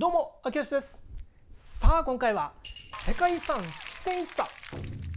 どうも秋吉です。さあ今回は世界遺産チチェンイッツァ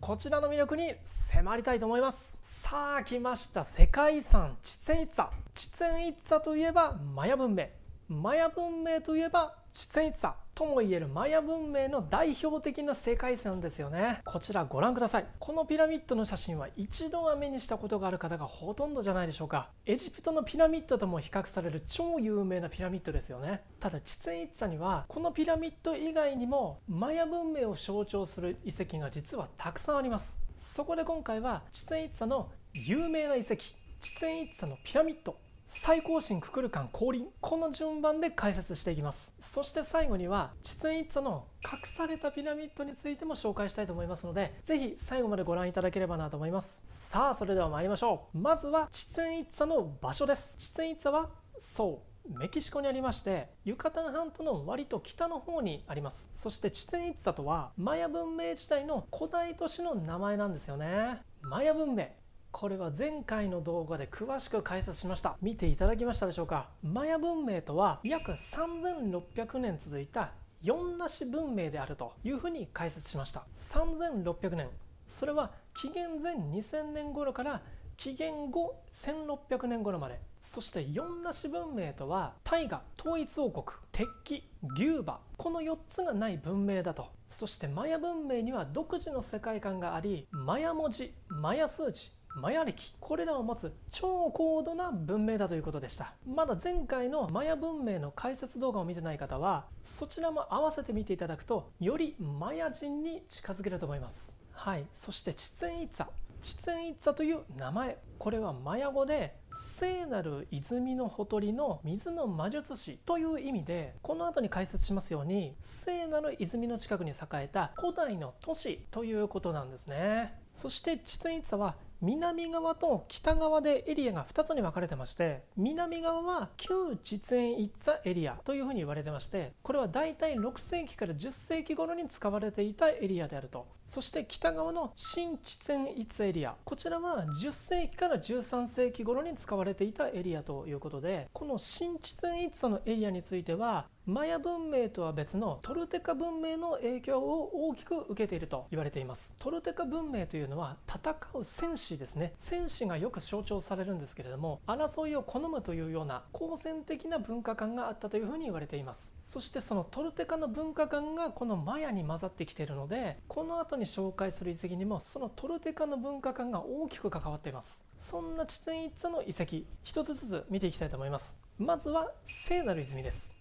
こちらの魅力に迫りたいと思います。さあ来ました。世界遺産チチェンイッツァチチェンイッツァといえばマヤ文明。マヤ文明といえばチツェンイツァともいえるマヤ文明の代表的な世界遺産ですよね。こちらご覧ください。このピラミッドの写真は一度は目にしたことがある方がほとんどじゃないでしょうか。エジプトのピラミッドとも比較される超有名なピラミッドですよね。ただチツェンイツァにはこのピラミッド以外にもマヤ文明を象徴する遺跡が実はたくさんあります。そこで今回はチツェンイツァの有名な遺跡チツェンイッツァのピラミッド最高神ククルカン降臨。この順番で解説していきます。そして最後にはチツンイッツァの隠されたピラミッドについても紹介したいと思いますのでぜひ最後までご覧いただければなと思います。さあそれでは参りましょう。まずはチツンイッツァの場所です。チツンイッツァはそうメキシコにありましてユカタン半島の割と北の方にあります。そしてチツンイッツァとはマヤ文明時代の古代都市の名前なんですよね。マヤ文明。これは前回の動画で詳しく解説しました。見ていただきましたでしょうか？マヤ文明とは約3600年続いた四なし文明であるというふうに解説しました。3600年。それは紀元前2000年頃から紀元後1600年頃まで。そして四なし文明とは大河統一王国鉄器牛馬この4つがない文明だと。そしてマヤ文明には独自の世界観がありマヤ文字マヤ数字マヤ歴これらを持つ超高度な文明だということでした。まだ前回のマヤ文明の解説動画を見てない方はそちらも合わせて見ていただくとよりマヤ人に近づけると思います。はい。そしてチツェンイツァチツェンイツァという名前これはマヤ語で聖なる泉のほとりの水の魔術師という意味でこの後に解説しますように聖なる泉の近くに栄えた古代の都市ということなんですね。そしてチツェンイツァは南側と北側でエリアが2つに分かれてまして南側は旧実演一座エリアというふうに言われてましてこれはだいたい6世紀から10世紀頃に使われていたエリアであると。そして北側の新実演一座エリアこちらは10世紀から13世紀頃に使われていたエリアということでこの新実演一座のエリアについてはマヤ文明とは別のトルテカ文明の影響を大きく受けていると言われています。トルテカ文明というのは戦う戦士ですね。戦士がよく象徴されるんですけれども争いを好むというような好戦的な文化観があったというふうに言われています。そしてそのトルテカの文化観がこのマヤに混ざってきているのでこの後に紹介する遺跡にもそのトルテカの文化観が大きく関わっています。そんな地点一つの遺跡一つずつ見ていきたいと思います。まずは聖なる泉です。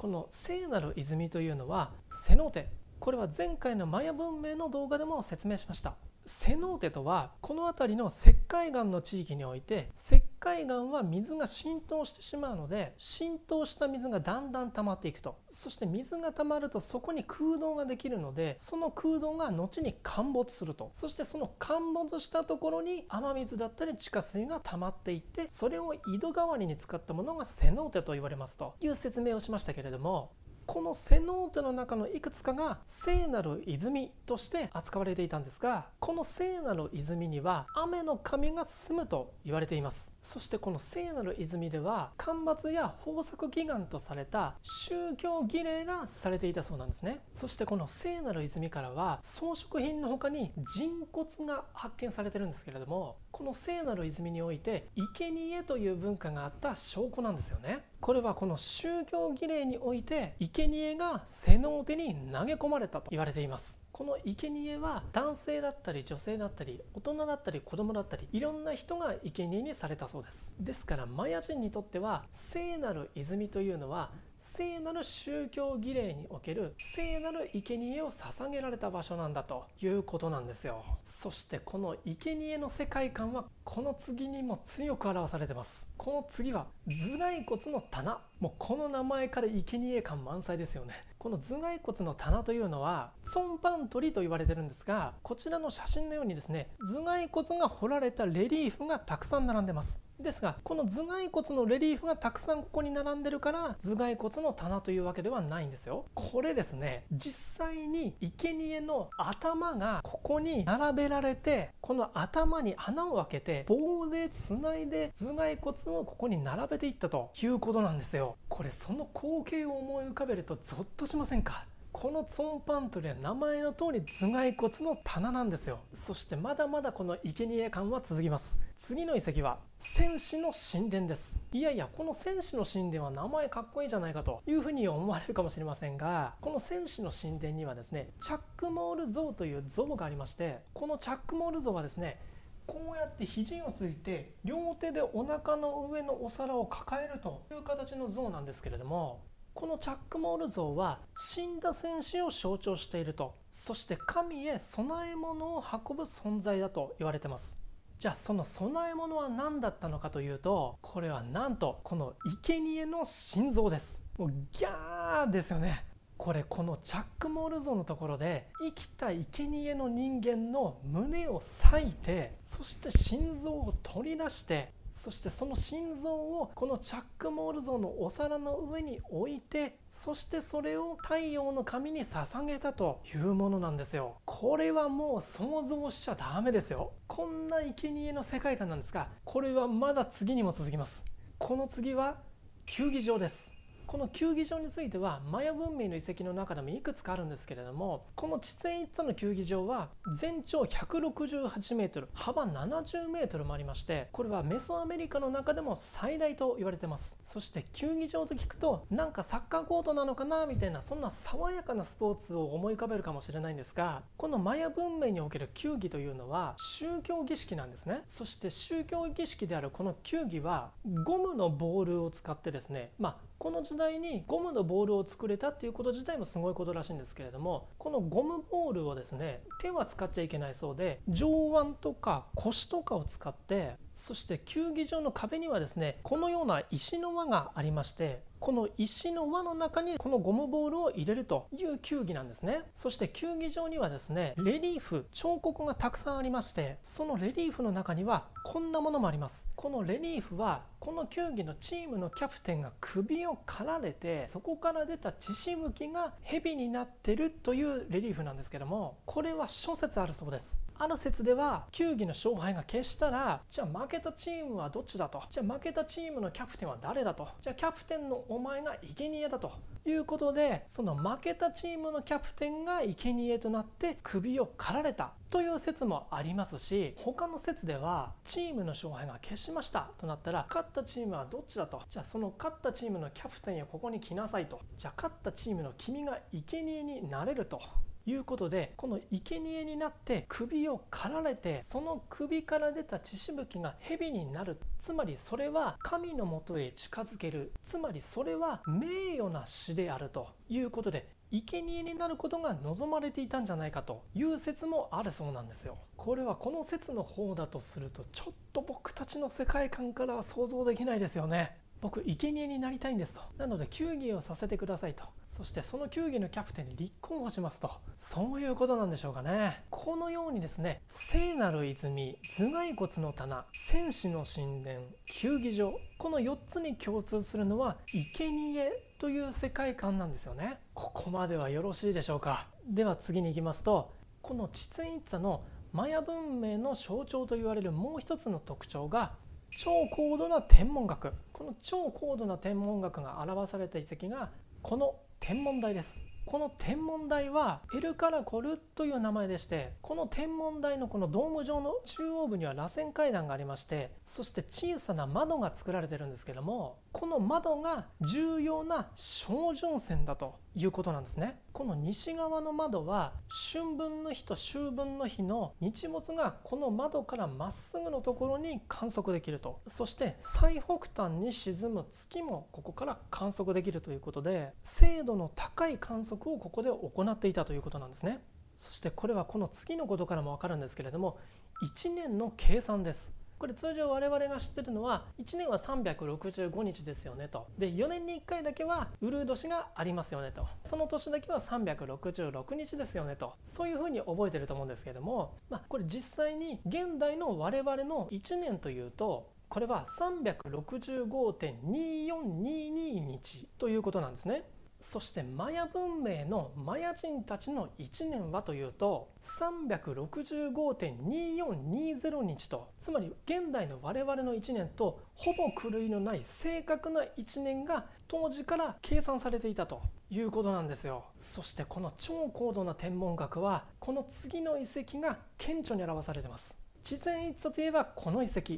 この聖なる泉というのはセノーテ。これは前回のマヤ文明の動画でも説明しました。セノーテとはこの辺りの石灰岩の地域において石灰岩は水が浸透してしまうので浸透した水がだんだん溜まっていくと。そして水が溜まるとそこに空洞ができるのでその空洞が後に陥没すると。そしてその陥没したところに雨水だったり地下水が溜まっていってそれを井戸代わりに使ったものがセノーテと言われますという説明をしましたけれどもこのセノーテの中のいくつかが聖なる泉として扱われていたんですがこの聖なる泉には雨の神が住むと言われています。そしてこの聖なる泉では干ばつや豊作祈願とされた宗教儀礼がされていたそうなんですね。そしてこの聖なる泉からは装飾品の他に人骨が発見されてるんですけれどもこの聖なる泉において生贄という文化があった証拠なんですよね。これはこの宗教儀礼において生贄がセノーテに投げ込まれたと言われています。この生贄は男性だったり女性だったり大人だったり子供だったりいろんな人が生贄にされたそうです。ですからマヤ人にとっては聖なる泉というのは聖なる宗教儀礼における聖なる生贄を捧げられた場所なんだということなんですよ。そしてこの生贄の世界観はこの次にも強く表されてます。この次は頭蓋骨の棚。もうこの名前から生贄感満載ですよね。この頭蓋骨の棚というのはツォンパントリと言われてるんですがこちらの写真のようにですね頭蓋骨が彫られたレリーフがたくさん並んでます。ですがこの頭蓋骨のレリーフがたくさんここに並んでるから頭蓋骨の棚というわけではないんですよ。これですね実際に生贄の頭がここに並べられてこの頭に穴を開けて棒でつないで頭蓋骨をここに並べていったということなんですよ。これその光景を思い浮かべるとゾッとしませんか？このツォンパントリーは名前の通り頭蓋骨の棚なんですよ。そしてまだまだこの生贄感は続きます。次の遺跡は戦士の神殿です。いやいやこの戦士の神殿は名前かっこいいじゃないかというふうに思われるかもしれませんがこの戦士の神殿にはですねチャックモール像という像がありましてこのチャックモール像はですねこうやって肘をついて両手でお腹の上のお皿を抱えるという形の像なんですけれどもこのチャックモール像は死んだ戦士を象徴していると。そして神へ供え物を運ぶ存在だと言われてます。じゃあその供え物は何だったのかというとこれはなんとこの生贄の心臓です。もうギャーですよね。これこのチャックモール像のところで生きた生贄の人間の胸を裂いてそして心臓を取り出してそしてその心臓をこのチャックモール像のお皿の上に置いてそしてそれを太陽の神に捧げたというものなんですよ。これはもう想像しちゃダメですよ。こんな生贄の世界観なんですがこれはまだ次にも続きます。この次は球技場です。この球技場についてはマヤ文明の遺跡の中でもいくつかあるんですけれどもこの地点一座の球技場は全長168メートル幅70メートルもありましてこれはメソアメリカの中でも最大と言われてます。そして球技場と聞くとなんかサッカーコートなのかなみたいなそんな爽やかなスポーツを思い浮かべるかもしれないんですがこのマヤ文明における球技というのは宗教儀式なんですね。そして宗教儀式であるこの球技はゴムのボールを使ってですねまあこの時代にゴムのボールを作れたっていうこと自体もすごいことらしいんですけれどもこのゴムボールをですね手は使っちゃいけないそうで上腕とか腰とかを使ってそして球技場の壁にはですねこのような石の輪がありましてこの石の輪の中にこのゴムボールを入れるという球技なんですね。そして球技場にはですねレリーフ彫刻がたくさんありましてそのレリーフの中にはこんなものもあります。このレリーフはこの球技のチームのキャプテンが首を刈られてそこから出た血しぶきが蛇になってるというレリーフなんですけどもこれは諸説あるそうです。ある説では球技の勝敗が決したらじゃあ負けたチームはどっちだと。じゃあ負けたチームのキャプテンは誰だと。じゃあキャプテンのお前が生贄だと。いうことでその負けたチームのキャプテンが生贄となって首を刈られた。という説もありますし他の説ではチームの勝敗が決しましたとなったら勝ったチームはどっちだと。じゃあその勝ったチームのキャプテンやここに来なさいと。じゃあ勝ったチームの君が生贄になれると。いうことでこの生贄になって首を刈られてその首から出た血しぶきが蛇になる。つまりそれは神のもとへ近づける。つまりそれは名誉な死であると。いうことで生贄になることが望まれていたんじゃないかという説もあるそうなんですよ。これはこの説の方だとするとちょっと僕たちの世界観からは想像できないですよね。僕生贄になりたいんですと。なので球技をさせてくださいと。そしてその球技のキャプテンに立候補しますと。そういうことなんでしょうかね。このようにですね聖なる泉頭蓋骨の棚戦士の神殿球技場この4つに共通するのは生贄という世界観なんですよね。ここまではよろしいでしょうか。では次に行きますとこの地ツ一座のマヤ文明の象徴と言われるもう一つの特徴が超高度な天文学。この超高度な天文学が表された遺跡がこの天文台です。この天文台はエルカラコルという名前でしてこの天文台のこのドーム状の中央部には螺旋階段がありましてそして小さな窓が作られてるんですけどもこの窓が重要な小順線だということなんですね。この西側の窓は春分の日と秋分の日の日没がこの窓からまっすぐのところに観測できると。そして最北端に沈む月もここから観測できるということで精度の高い観測をここで行っていたということなんですね。そしてこれはこの次のことからも分かるんですけれども1年の計算です。これ通常我々が知ってるのは1年は365日ですよねと。で4年に1回だけはウルー年がありますよねと。その年だけは366日ですよねと。そういうふうに覚えてると思うんですけども、まあ、これ実際に現代の我々の1年というとこれは365.2422日ということなんですね。そしてマヤ文明のマヤ人たちの1年はというと365.2420日とつまり現代の我々の1年とほぼ狂いのない正確な1年が当時から計算されていたということなんですよ。そしてこの超高度な天文学はこの次の遺跡が顕著に表されています。地前一座といえばこの遺跡。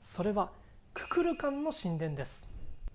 それはククルカンの神殿です。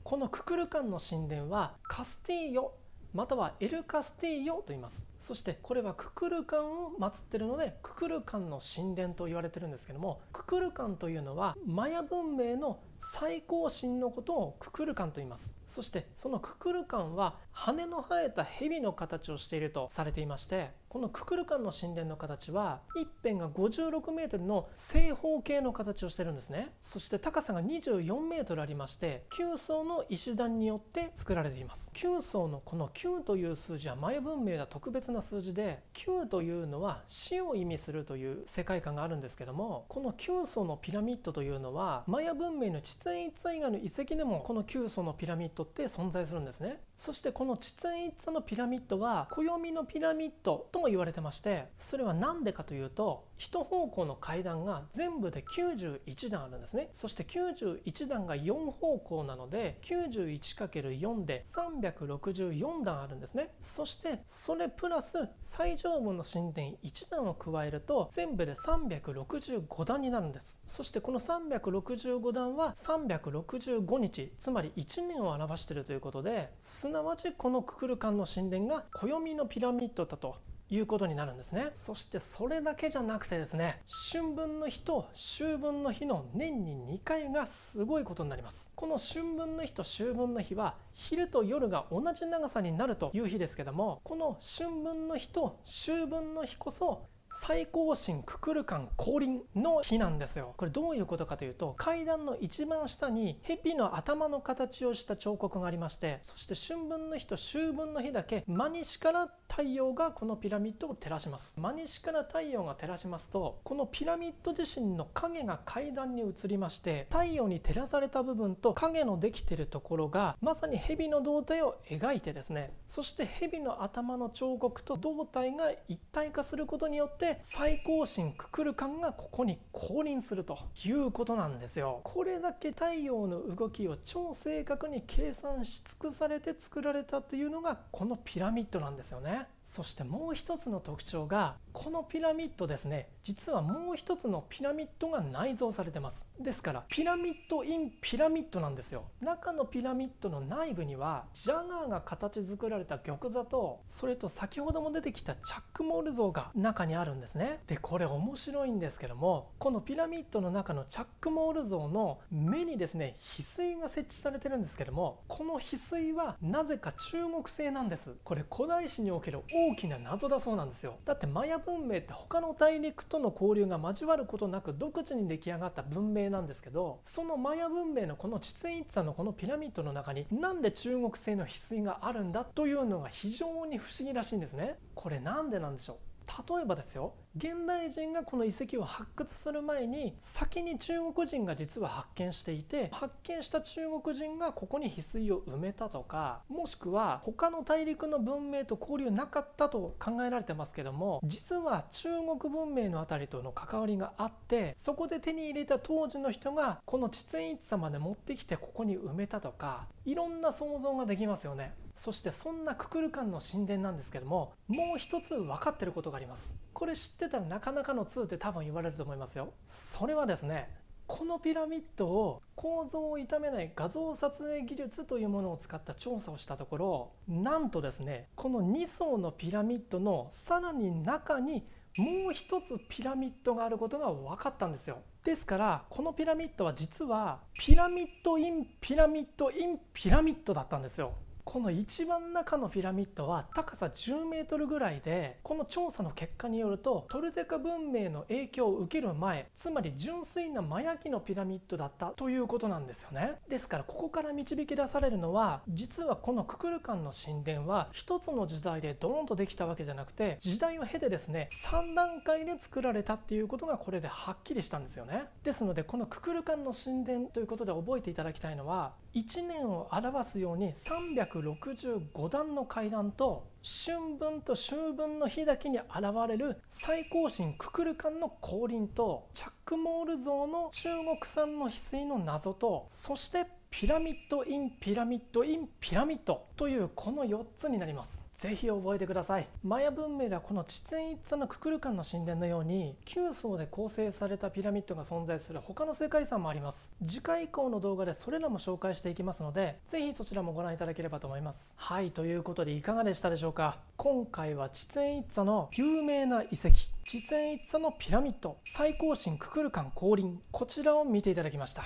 このククルカンの神殿はカスティーヨまたはエルカスティーヨと言います。そしてこれはククルカンを祀ってるのでククルカンの神殿と言われてるんですけどもククルカンというのはマヤ文明の最高神のことをククルカンと言います。そしてそのククルカンは羽の生えた蛇の形をしているとされていましてこのククルカンの神殿の形は一辺が56メートルの正方形の形をしてるんですね。そして高さが24メートルありまして9層の石段によって作られています。9層のこの9という数字はマヤ文明では特別な数字で9というのは死を意味するという世界観があるんですけどもこの9層のピラミッドというのはマヤ文明の地前一以外の遺跡でもこの9層のピラミッドって存在するんですね。そしてこの地前一つのピラミッドは暦のピラミッドとも言われてましてそれは何でかというと一方向の階段が全部で91段あるんですね。そして91段が4方向なので 91×4 で364段あるんですね。そしてそれプラス最上部の神殿1段を加えると全部で365段になるんです。そしてこの365段は365日つまり1年を表しているということですなわちこのククルカンの神殿が暦のピラミッドだということになるんですね。そしてそれだけじゃなくてですね春分の日と秋分の日の年に2回がすごいことになります。この春分の日と秋分の日は昼と夜が同じ長さになるという日ですけどもこの春分の日と秋分の日こそ最高神ククルカン降臨の日なんですよ。これどういうことかというと階段の一番下に蛇の頭の形をした彫刻がありましてそして春分の日と秋分の日だけ真西から太陽がこのピラミッドを照らします。真西から太陽が照らしますとこのピラミッド自身の影が階段に移りまして太陽に照らされた部分と影のできてるところがまさに蛇の胴体を描いてですねそして蛇の頭の彫刻と胴体が一体化することによって最高神ククルカンがここに降臨するということなんですよ。これだけ太陽の動きを超正確に計算し尽くされて作られたというのがこのピラミッドなんですよね。そしてもう一つの特徴がこのピラミッドですね。実はもう一つのピラミッドが内蔵されてます。ですからピラミッドインピラミッドなんですよ。中のピラミッドの内部にはジャガーが形作られた玉座とそれと先ほども出てきたチャックモール像が中にあるんですね。でこれ面白いんですけどもこのピラミッドの中のチャックモール像の目にですね翡翠が設置されてるんですけどもこの翡翠はなぜか中国製なんです。これ古代史における大きな謎だそうなんですよ。だってマヤ文明って他の大陸との交流が交わることなく独自に出来上がった文明なんですけどそのマヤ文明のこの地前一座のこのピラミッドの中になんで中国製の翡翠があるんだというのが非常に不思議らしいんですね。これなんでなんでしょう？例えばですよ現代人がこの遺跡を発掘する前に先に中国人が実は発見していて発見した中国人がここに翡翠を埋めたとかもしくは他の大陸の文明と交流なかったと考えられてますけども実は中国文明の辺りとの関わりがあってそこで手に入れた当時の人がこの地前一座まで持ってきてここに埋めたとかいろんな想像ができますよね。そしてそんなククルカンの神殿なんですけどももう一つ分かってることがあります。これ知ってたらなかなかの2って多分言われると思いますよ。それはですねこのピラミッドを構造を傷めない画像撮影技術というものを使った調査をしたところなんとですねこの2層のピラミッドのさらに中にもう一つピラミッドがあることが分かったんですよ。ですからこのピラミッドは実はピラミッドインピラミッドインピラミッドだったんですよ。この一番中のピラミッドは高さ10メートルぐらいでこの調査の結果によるとトルテカ文明の影響を受ける前つまり純粋なマヤ紀のピラミッドだったということなんですよね。ですからここから導き出されるのは実はこのククルカンの神殿は一つの時代でドーンとできたわけじゃなくて時代を経てですね3段階で作られたっていうことがこれではっきりしたんですよね。ですのでこのククルカンの神殿ということで覚えていただきたいのは1年を表すように365段の階段と春分と秋分の日だけに現れる最高神ククルカンの降臨とチャックモール像の中国産の翡翠の謎とそしてピラミッド・イン・ピラミッド・イン・ピラミッドというこの4つになります。ぜひ覚えてください。マヤ文明ではこのチチェン・イッツァのククルカンの神殿のように9層で構成されたピラミッドが存在する他の世界遺産もあります。次回以降の動画でそれらも紹介していきますのでぜひそちらもご覧いただければと思います。はいということでいかがでしたでしょうか。今回は地点一座の有名な遺跡地点一座のピラミッド最高神ククルカン降臨。こちらを見ていただきました。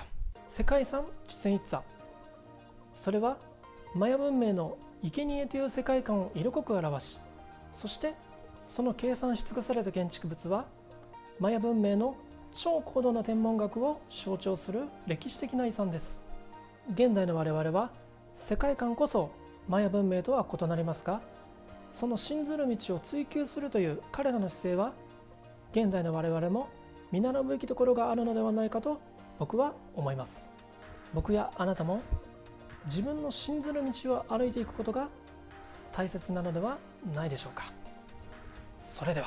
世界遺産地線一座それはマヤ文明の生贄という世界観を色濃く表しそしてその計算し尽くされた建築物はマヤ文明の超高度な天文学を象徴する歴史的な遺産です。現代の我々は世界観こそマヤ文明とは異なりますがその信ずる道を追求するという彼らの姿勢は現代の我々も見習うべきところがあるのではないかと僕は思います。僕やあなたも自分の信ずる道を歩いていくことが大切なのではないでしょうか。それでは